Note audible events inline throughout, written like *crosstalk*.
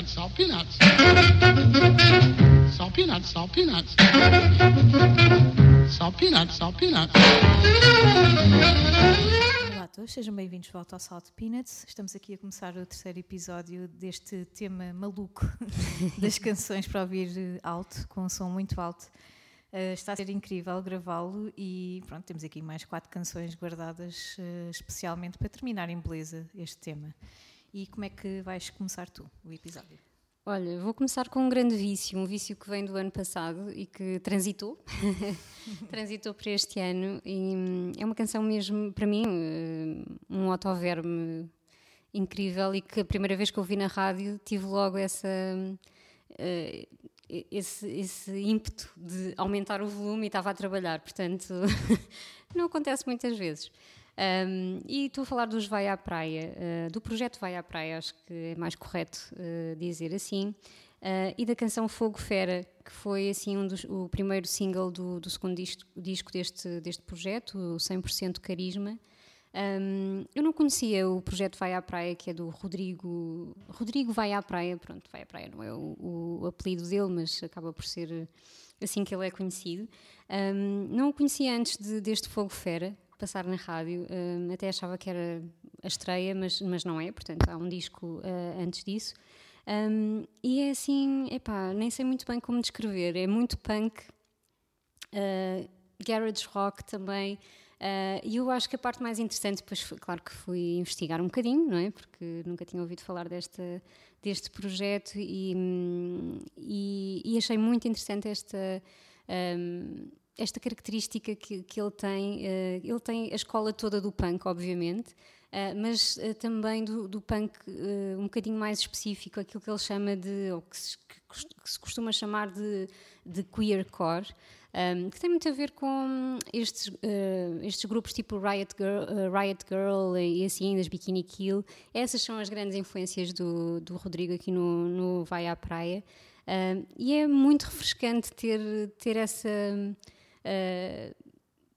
peanuts, salt peanuts. Salt peanuts, salt peanuts. Salt peanuts, salt peanuts. Olá a todos, sejam bem-vindos de volta ao Salt Peanuts. Estamos aqui a começar o terceiro episódio deste tema maluco *laughs* das canções para ouvir alto, com um som muito alto. Uh, está a ser incrível gravá-lo e pronto, temos aqui mais quatro canções guardadas uh, especialmente para terminar em beleza este tema. E como é que vais começar tu o episódio? Olha, vou começar com um grande vício, um vício que vem do ano passado e que transitou, *laughs* transitou para este ano e hum, é uma canção mesmo, para mim, um autoverme incrível e que a primeira vez que ouvi na rádio tive logo essa... Uh, esse, esse ímpeto de aumentar o volume e estava a trabalhar, portanto, *laughs* não acontece muitas vezes. Um, e estou a falar dos Vai à Praia, uh, do projeto Vai à Praia, acho que é mais correto uh, dizer assim, uh, e da canção Fogo Fera, que foi assim um dos, o primeiro single do, do segundo disco, disco, deste, deste projeto, o 100% Carisma. Um, eu não conhecia o projeto Vai à Praia, que é do Rodrigo. Rodrigo Vai à Praia, pronto, Vai à Praia não é o, o apelido dele, mas acaba por ser assim que ele é conhecido. Um, não o conhecia antes de, deste Fogo Fera passar na rádio, um, até achava que era a estreia, mas, mas não é, portanto há um disco uh, antes disso. Um, e é assim, epá, nem sei muito bem como descrever, é muito punk, uh, garage rock também. Uh, e eu acho que a parte mais interessante, depois, foi, claro que fui investigar um bocadinho, não é? Porque nunca tinha ouvido falar desta, deste projeto e, e, e achei muito interessante esta. Um, esta característica que, que ele tem, uh, ele tem a escola toda do punk, obviamente, uh, mas uh, também do, do punk um bocadinho mais específico, aquilo que ele chama de, ou que se, que se costuma chamar de, de queercore, um, que tem muito a ver com estes, uh, estes grupos tipo Riot Girl, uh, Riot Girl e assim, das Bikini Kill. Essas são as grandes influências do, do Rodrigo aqui no, no Vai à Praia. E é muito refrescante ter, ter essa.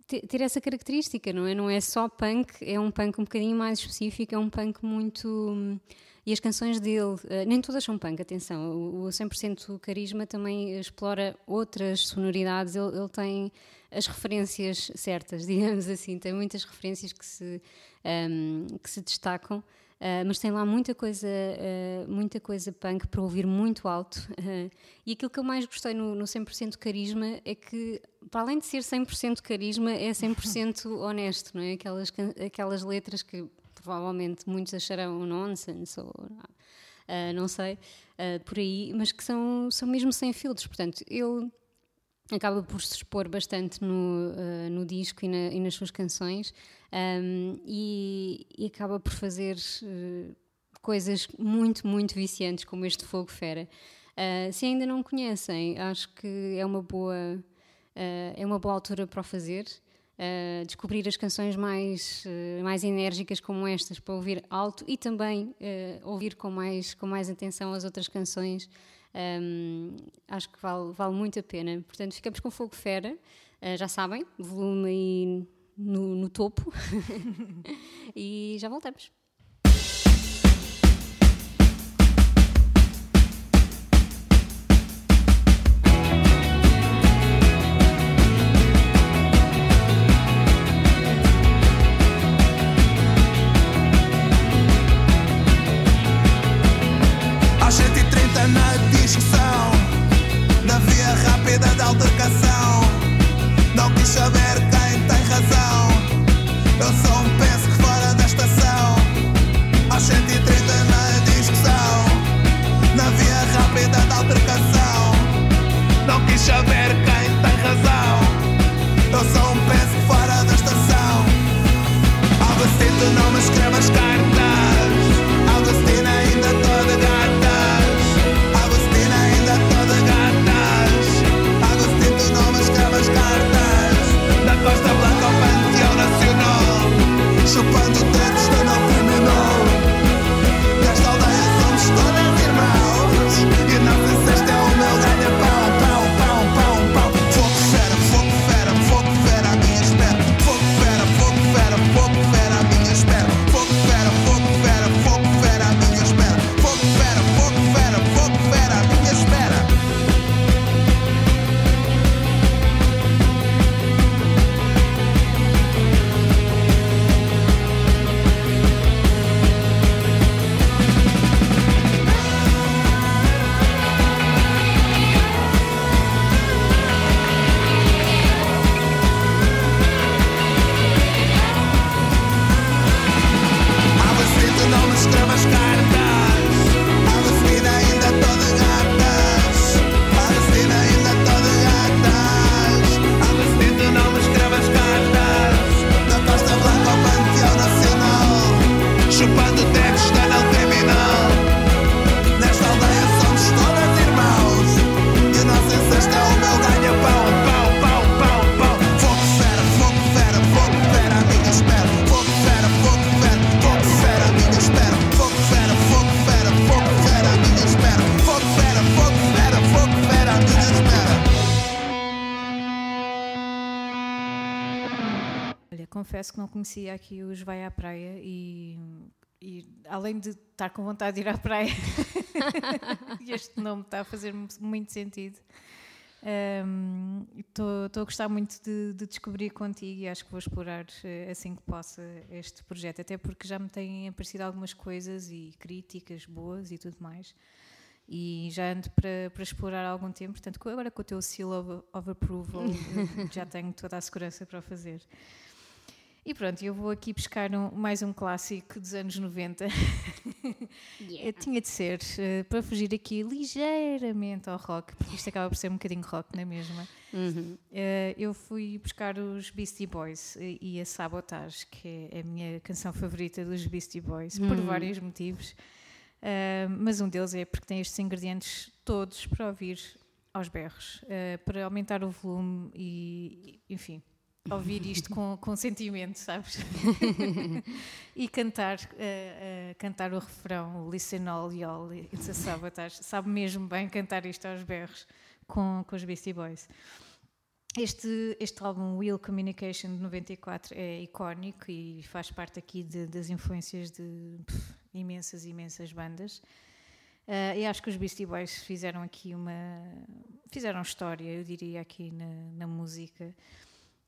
Ter, ter essa característica, não é? Não é só punk, é um punk um bocadinho mais específico, é um punk muito e as canções dele, uh, nem todas são punk, atenção, o, o 100% Carisma também explora outras sonoridades, ele, ele, tem as referências certas, *laughs* digamos assim, tem muitas referências que se, um, ehm, que se destacam. Uh, mas tem lá muita coisa, uh, muita coisa punk para ouvir muito alto. Uh, *laughs* e aquilo que eu mais gostei no, no 100% carisma é que, para além de ser 100% carisma, é 100% *laughs* honesto, não é? Aquelas, aquelas letras que provavelmente muitos acharão nonsense ou uh, não sei, uh, por aí, mas que são, são mesmo sem filtros. Portanto, ele acaba por se expor bastante no, uh, no disco e, na, e, nas suas canções um, e, e, acaba por fazer coisas muito, muito viciantes, como este Fogo Fera. se ainda não conhecem, acho que é uma boa, é uma boa altura para o fazer. Uh, descobrir as canções mais, uh, mais enérgicas como estas para ouvir alto e também uh, ouvir com mais, com mais atenção as outras canções. Um, acho que vale, vale muito a pena. Portanto, ficamos com Fogo Fera, já sabem, volume aí no, no topo. *laughs* e já voltamos. Não conhecia aqui os Vai à Praia e, e além de estar com vontade de ir à praia, *laughs* este nome está a fazer muito sentido. Estou um, a gostar muito de, de, descobrir contigo e acho que vou explorar eh, assim que possa este projeto, até porque já me têm aparecido algumas coisas e críticas boas e tudo mais. E já ando para, para explorar há algum tempo, portanto, agora com o teu seal of, of approval, *laughs* já tenho toda a segurança para o fazer. E pronto, eu vou aqui buscar um, mais um clássico dos anos 90. *laughs* Yeah. Tinha de ser, uh, para fugir aqui ligeiramente ao rock, porque isto acaba por ser um bocadinho rock, não é mesmo? Uhum. Uh, eu fui buscar os Beastie Boys e, e, a Sabotage, que é a minha canção favorita dos Beastie Boys, uhum. por vários motivos. Uh, mas um deles é porque tem estes ingredientes todos para ouvir aos berros, para aumentar o volume e, enfim, ouvir isto com, *laughs* com sentimento, sabes? *laughs* e cantar, uh, uh, cantar o refrão Listen all y'all, it's a sabotage. Sabe mesmo bem cantar isto aos berros com, com os Beastie Boys. Este, este álbum, Will Communication de 94, é icónico e faz parte aqui de, das influências de pff, imensas, imensas bandas. Uh, e acho que os Beastie Boys fizeram aqui uma. fizeram história, eu diria, aqui na, na música.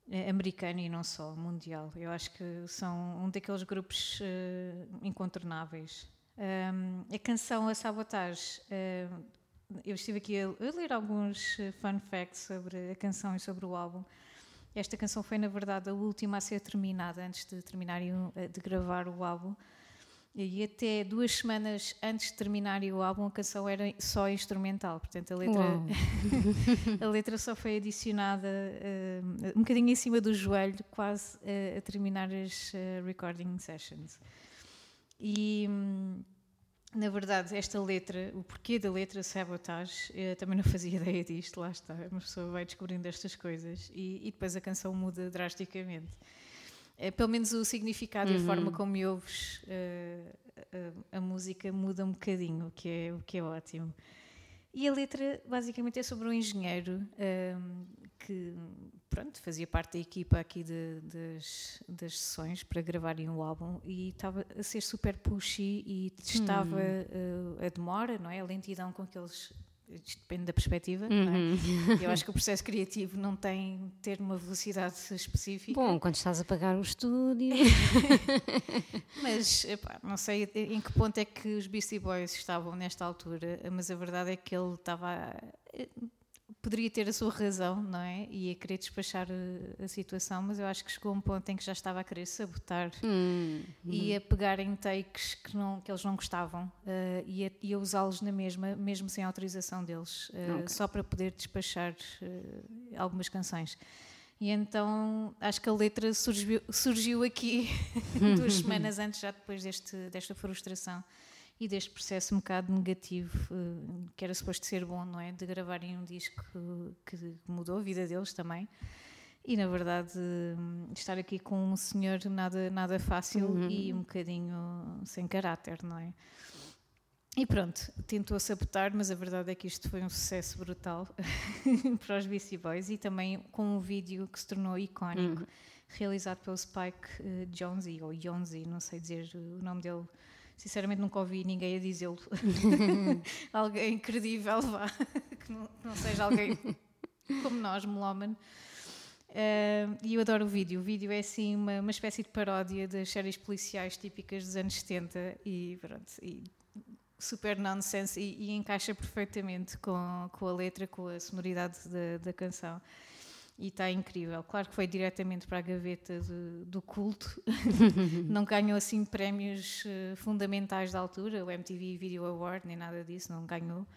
É americano e não só, mundial. Eu acho que são um daqueles grupos uh, incontornáveis. Um, a canção A Sabotage, uh, eu estive aqui a, a, ler alguns eh, fun facts sobre a canção e sobre o álbum. Esta canção foi, na verdade, a última a ser terminada antes de terminarem de gravar o álbum. E até duas semanas antes de terminar o álbum, a canção era só instrumental, portanto a letra, *laughs* a letra só foi adicionada uh, um bocadinho em cima do joelho, quase uh, a terminar as uh, recording sessions. E hum, na verdade, esta letra, o porquê da letra Sabotage, eu também não fazia *laughs* ideia disto, lá está, uma pessoa vai descobrindo estas coisas e, e depois a canção muda drasticamente é, pelo menos o significado uhum. e a forma uhum. como ouves uh, a, a, música muda um bocadinho, o que é, o que é ótimo. E a letra basicamente é sobre um engenheiro um, que pronto, fazia parte da equipa aqui de, das, das sessões para gravarem o álbum e estava a ser super pushy e testava uh, a demora, não é? A lentidão com que eles isto depende da perspectiva, é? uhum. é? Eu acho que o processo criativo não tem ter uma velocidade específica. Bom, quando estás a pagar o estúdio. *laughs* mas, epá, não sei em que ponto é que os Beastie Boys estavam nesta altura, mas a verdade é que ele estava poderia ter a sua razão, não é? E a querer despachar a, a, situação, mas eu acho que chegou a um ponto em que já estava a querer sabotar hum, e hum. a pegar em takes que, não, que eles não gostavam uh, e a, e a usá-los na mesma, mesmo sem autorização deles, uh, okay. só para poder despachar uh, algumas canções. E então acho que a letra surgiu, surgiu aqui *laughs* duas semanas antes, já depois deste, desta frustração e deste processo um bocado negativo, eh, que era suposto ser bom, não é? De gravarem um disco que mudou a vida deles também. E na verdade, estar aqui com um senhor nada, nada fácil uhum. e um bocadinho sem caráter, não é? E pronto, tentou sabotar, mas a verdade é que isto foi um sucesso brutal *laughs* para os BC Boys e também com um vídeo que se tornou icónico, uhum. realizado pelo Spike uh, Jonze, ou Jonze, não sei dizer o nome dele Sinceramente nunca ouvi ninguém a dizê-lo. *laughs* alguém credível, vá, que não, seja alguém como nós, melómano. Uh, e eu adoro o vídeo. O vídeo é assim uma, uma espécie de paródia das séries policiais típicas dos anos 70 e pronto. E super nonsense e, e, encaixa perfeitamente com, com a letra, com a sonoridade da, da canção e está incrível. Claro que foi diretamente para a gaveta de, do culto, *laughs* não ganhou assim prémios uh, fundamentais da altura, o MTV Video Award, nem nada disso, não ganhou.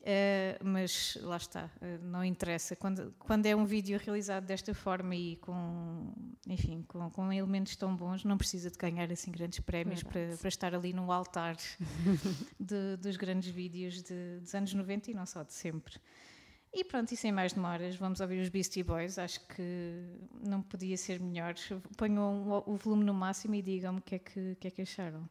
Uh, mas lá está, uh, não interessa. Quando, quando é um vídeo realizado desta forma e com, enfim, com, com elementos tão bons, não precisa de ganhar assim grandes prémios para, para, estar ali no altar *laughs* de, dos grandes vídeos de, dos anos 90 e não só de sempre. E pronto, e sem mais demoras, vamos ouvir os Beastie Boys. Acho que não podia ser melhor. Ponham o volume no máximo e digam-me o que, é que, que, é que acharam.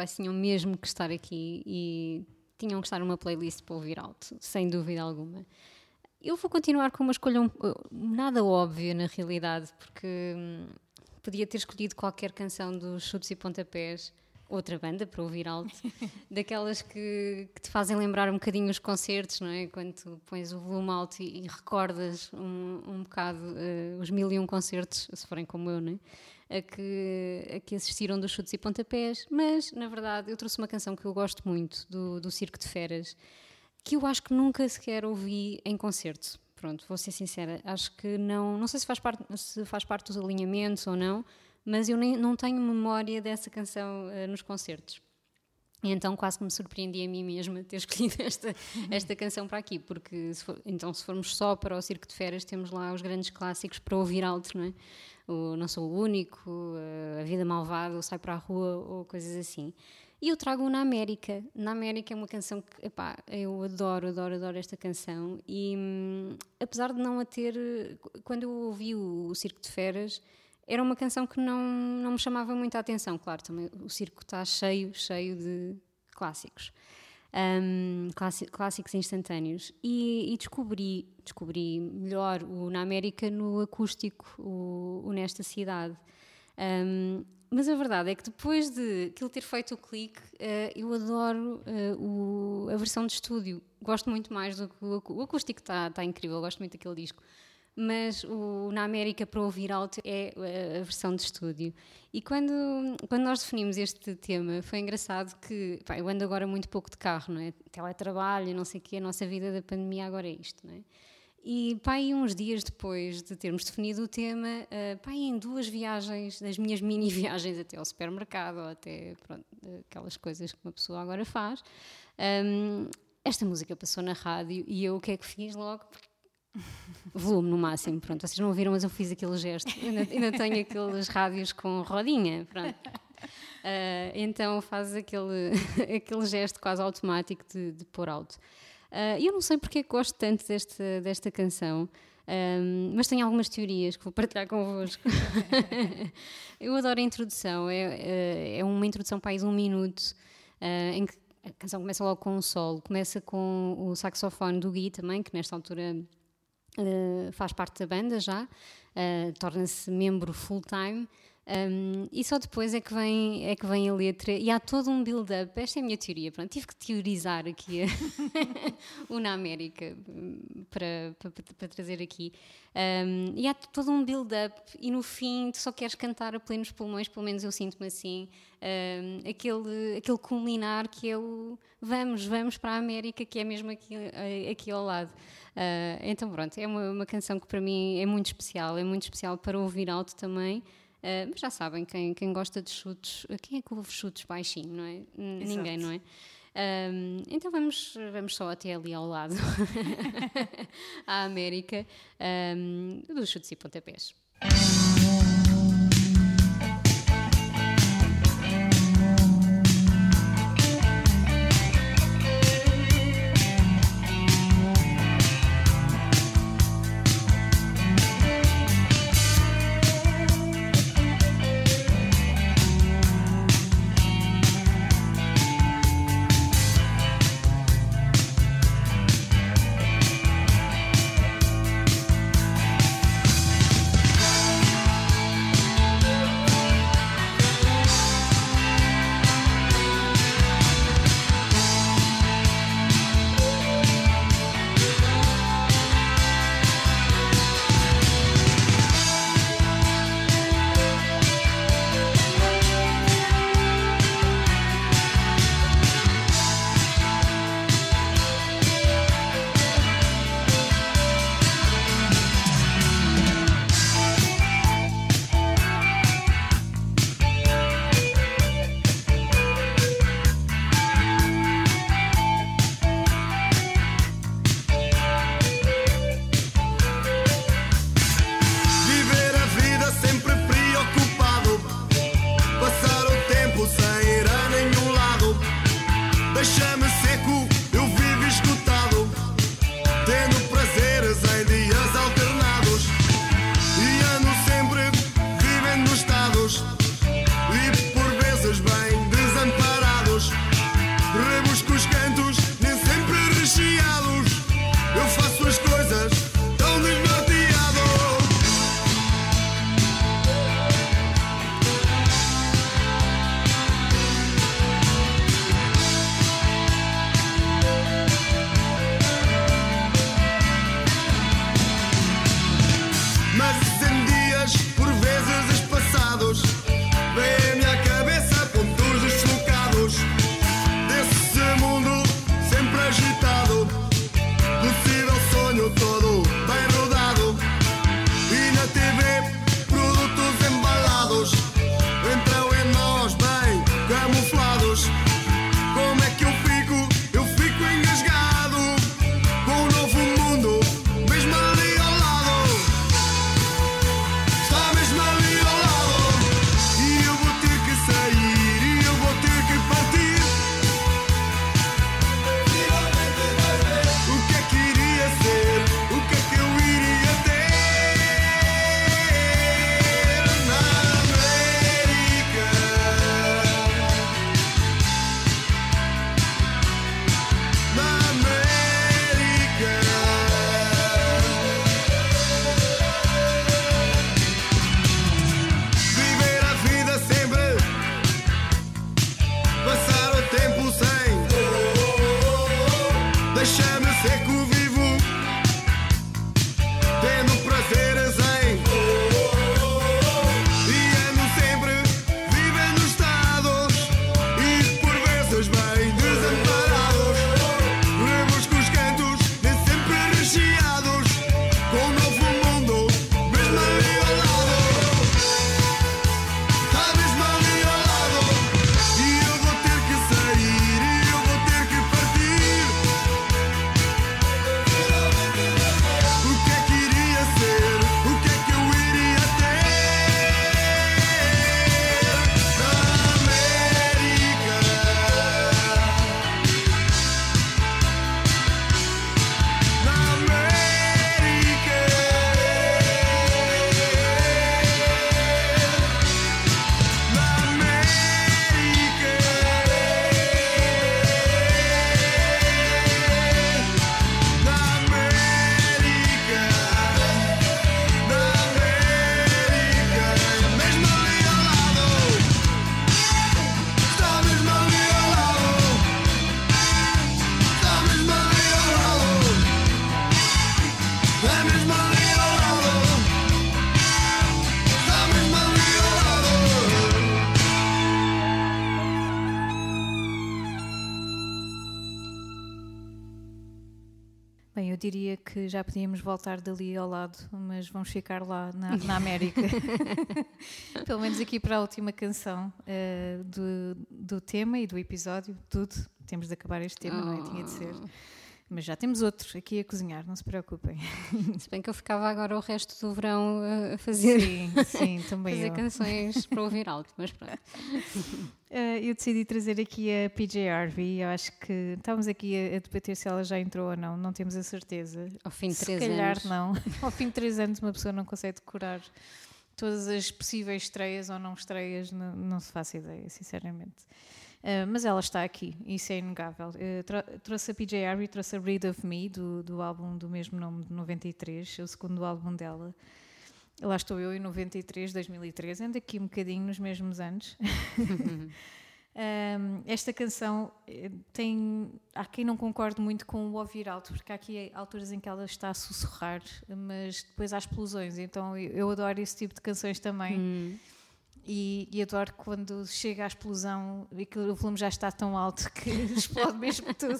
Boys tinham mesmo que estar aqui e tinham que estar numa playlist para ouvir alto, sem dúvida alguma. Eu vou continuar com uma escolha um, nada óbvia na realidade, porque hum, podia ter escolhido qualquer canção dos chutes e pontapés, outra banda para ouvir alto, *laughs* daquelas que, que, te fazem lembrar um bocadinho os concertos, não é? Quando tu pões o volume alto e, e recordas um, um bocado uh, os mil e um concertos, se forem como eu, não é? A que, a que assistiram dos chutes e pontapés, mas na verdade eu trouxe uma canção que eu gosto muito do, do Circo de Feras, que eu acho que nunca sequer ouvi em concerto. Pronto, vou ser sincera, acho que não, não sei se faz parte, se faz parte dos alinhamentos ou não, mas eu nem, não tenho memória dessa canção uh, nos concertos. E então quase que me surpreendi a mim mesma ter *laughs* escolhido esta, esta canção para aqui, porque se for, então se formos só para o Circo de Feras temos lá os grandes clássicos para ouvir alto, não é? O Não Sou o Único, uh, A Vida Malvada, ou Sai para a Rua, ou coisas assim. E eu trago Na América. Na América é uma canção que, epá, eu adoro, adoro, adoro esta canção. E hum, apesar de não a ter, quando eu ouvi o, o Circo de Feras, era uma canção que não, não me chamava muita atenção. Claro, também o circo está cheio, cheio de clássicos. Um, clássicos instantâneos. E, e, descobri descobri melhor o na América no acústico o, o nesta cidade. Um, mas a verdade é que depois de aquilo ter feito o clique uh, eu adoro uh, o, a versão de estúdio. Gosto muito mais do que o, o acústico está tá incrível gosto muito daquele disco mas o, na América para ouvir alto é a, versão de estúdio. E quando, quando nós definimos este tema, foi engraçado que pá, eu ando agora muito pouco de carro, não é? Teletrabalho, não sei o quê, a nossa vida da pandemia agora é isto, não é? E pá, aí uns dias depois de termos definido o tema, uh, pá, em duas viagens, das minhas mini *laughs* viagens até ao supermercado, ou até pronto, aquelas coisas que uma pessoa agora faz, um, esta música passou na rádio e eu o que é que fiz logo? Volume no máximo, pronto, vocês não ouviram, mas eu fiz aquele gesto, ainda, tenho aqueles rádios com rodinha, pronto. Uh, então faz aquele, *laughs* aquele gesto quase automático de, de pôr alto. Uh, eu não sei porque é gosto tanto desta, desta canção, um, mas tenho algumas teorias que vou partilhar convosco. *laughs* eu adoro a introdução, é, é, é uma introdução para de um minuto, uh, em que a canção começa logo com um solo, começa com o saxofone do Gui também, que nesta altura Uh, faz parte da banda já, uh, torna-se membro full-time. Um, e só depois é que, vem, é que vem a letra e há todo um build-up. Esta é a minha teoria. Pronto, tive que teorizar aqui o *laughs* Na América para, para, para trazer aqui. Um, e há todo um build-up, e no fim tu só queres cantar a plenos pulmões, pelo menos eu sinto-me assim. Um, aquele, aquele culminar que é o vamos, vamos para a América, que é mesmo aqui, aqui ao lado. Uh, então, pronto, é uma, uma canção que para mim é muito especial, é muito especial para ouvir alto também. Uh, mas já sabem, quem, quem gosta de chutes, quem é que ouve chutes baixinho, não é? Exato. Ninguém, não é? Um, então vamos, vamos só até ali ao lado, *laughs* à América, um, dos chutes e pontapés. Hashem. Diria que já podíamos voltar dali ao lado, mas vamos ficar lá na, na América. *laughs* Pelo menos aqui para a última canção eh, do, do tema e do episódio, tudo. Temos de acabar este tema, não é? Tinha de ser. Mas já temos outro aqui a cozinhar, não se preocupem. Se bem que eu ficava agora o resto do verão a- a fazer, Sim, sim, também fazer eu. canções para ouvir alto, mas pronto. *laughs* Eh, eu decidi trazer aqui a PJ Harvey. Eu acho que estávamos aqui a, debater se ela já entrou ou não, não temos a certeza. Ao fim de Se três calhar anos. não. *laughs* Ao fim de três anos uma pessoa não consegue decorar todas as possíveis estreias ou não estreias, não, não se faço ideia, sinceramente. Uh, mas ela está aqui, isso é inegável. Uh, tro- trouxe a PJ Harvey, trouxe a Read of Me, do, do álbum do mesmo nome, de 93, o segundo álbum dela. Lá estou eu em 93, 2003, ando aqui um bocadinho nos mesmos anos. Um, *laughs* esta canção eh, tem. Há quem não concorde muito com o ouvir alto, porque há aqui alturas em que ela está a sussurrar, mas depois há explosões. Então eu, eu adoro esse tipo de canções também. Hum. E, e adoro quando chega à explosão e que o volume já está tão alto que *laughs* explode mesmo tudo.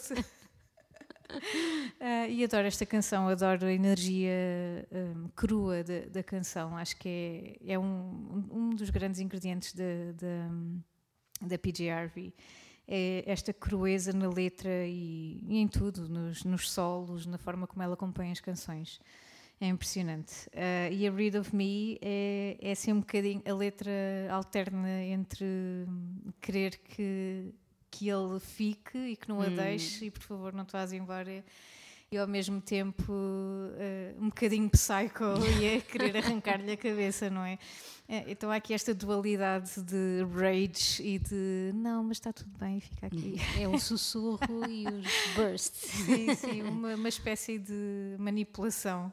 Ah, e adoro esta canção, adoro a energia hum, crua da, da canção. Acho que é, é um, um dos grandes ingredientes da, da, da PJ Harvey. É esta crueza na letra e, e em tudo, nos, nos solos, na forma como ela compõe as canções. É impressionante. Ah, e a Read of Me é, é assim um bocadinho, a letra alterna entre hum, querer que, que ele fique e que não a deixe e por favor não te vás embora e ao mesmo tempo eh, um bocadinho psycho *laughs* e é querer arrancar-lhe a cabeça, não é? Eh, Então há aqui esta dualidade de rage e de não, mas está tudo bem, fica aqui. É o sussurro e os *laughs* bursts. Sim, sim, uma, uma espécie de manipulação.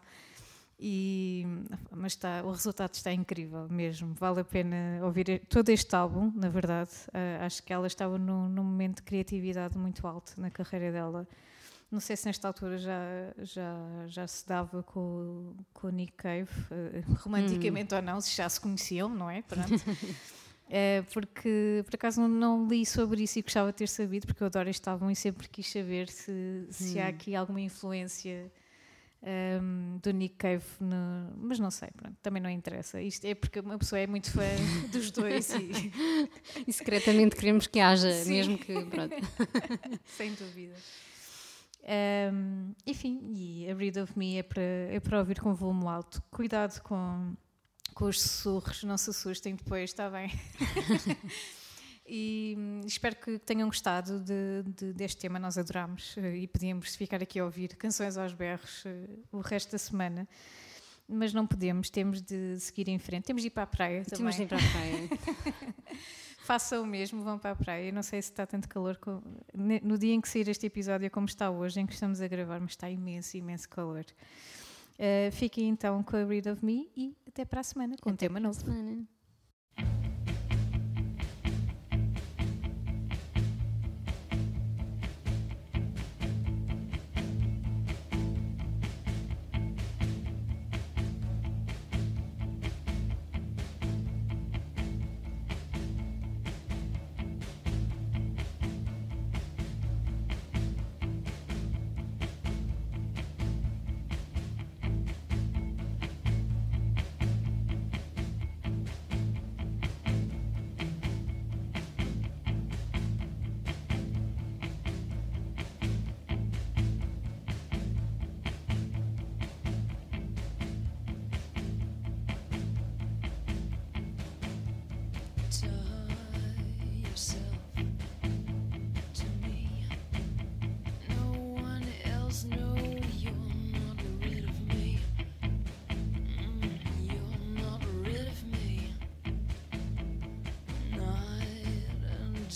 E, mas está, o resultado está incrível mesmo. Vale a pena ouvir todo este álbum, na verdade. Ah, acho que ela estava num, num momento de criatividade muito alto na carreira dela. Não sei se nesta altura já, já, já se dava com, com o Nick Cave, eh, *laughs* romanticamente ou não, se já se conheciam, não é? Pronto. *laughs* É, porque por acaso não, não li sobre isso e gostava de ter sabido, porque eu adoro este álbum e sempre quis saber se, se há aqui alguma influência ehm, do Nick Cave, no- mas não sei, pronto, também não interessa. Isto é porque uma pessoa é muito fã *laughs* dos dois e E secretamente queremos que haja, Sim. mesmo que. Pronto. *laughs* sem dúvida. Ehm, enfim, e a Read of Me é para, é para ouvir com volume alto. Cuidado com, com os sussurros, não se assustem depois, está bem? *laughs* e hum, espero que tenham gostado de- de- deste tema, nós adoramos eh, e podíamos ficar aqui a ouvir canções aos berros eh, o resto da semana. Mas não podemos, temos de seguir em frente, temos de ir para a praia também. Temos de ir para a praia. *laughs* Façam o mesmo, vão para a praia. Eu não sei se está tanto calor. co- ne- No dia em que sair este episódio, como está hoje, em que estamos a gravar, mas está imenso, imenso calor. Uh, fiquem então com a Read of Me e até para a semana com um tema novo. Semana.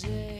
Jay.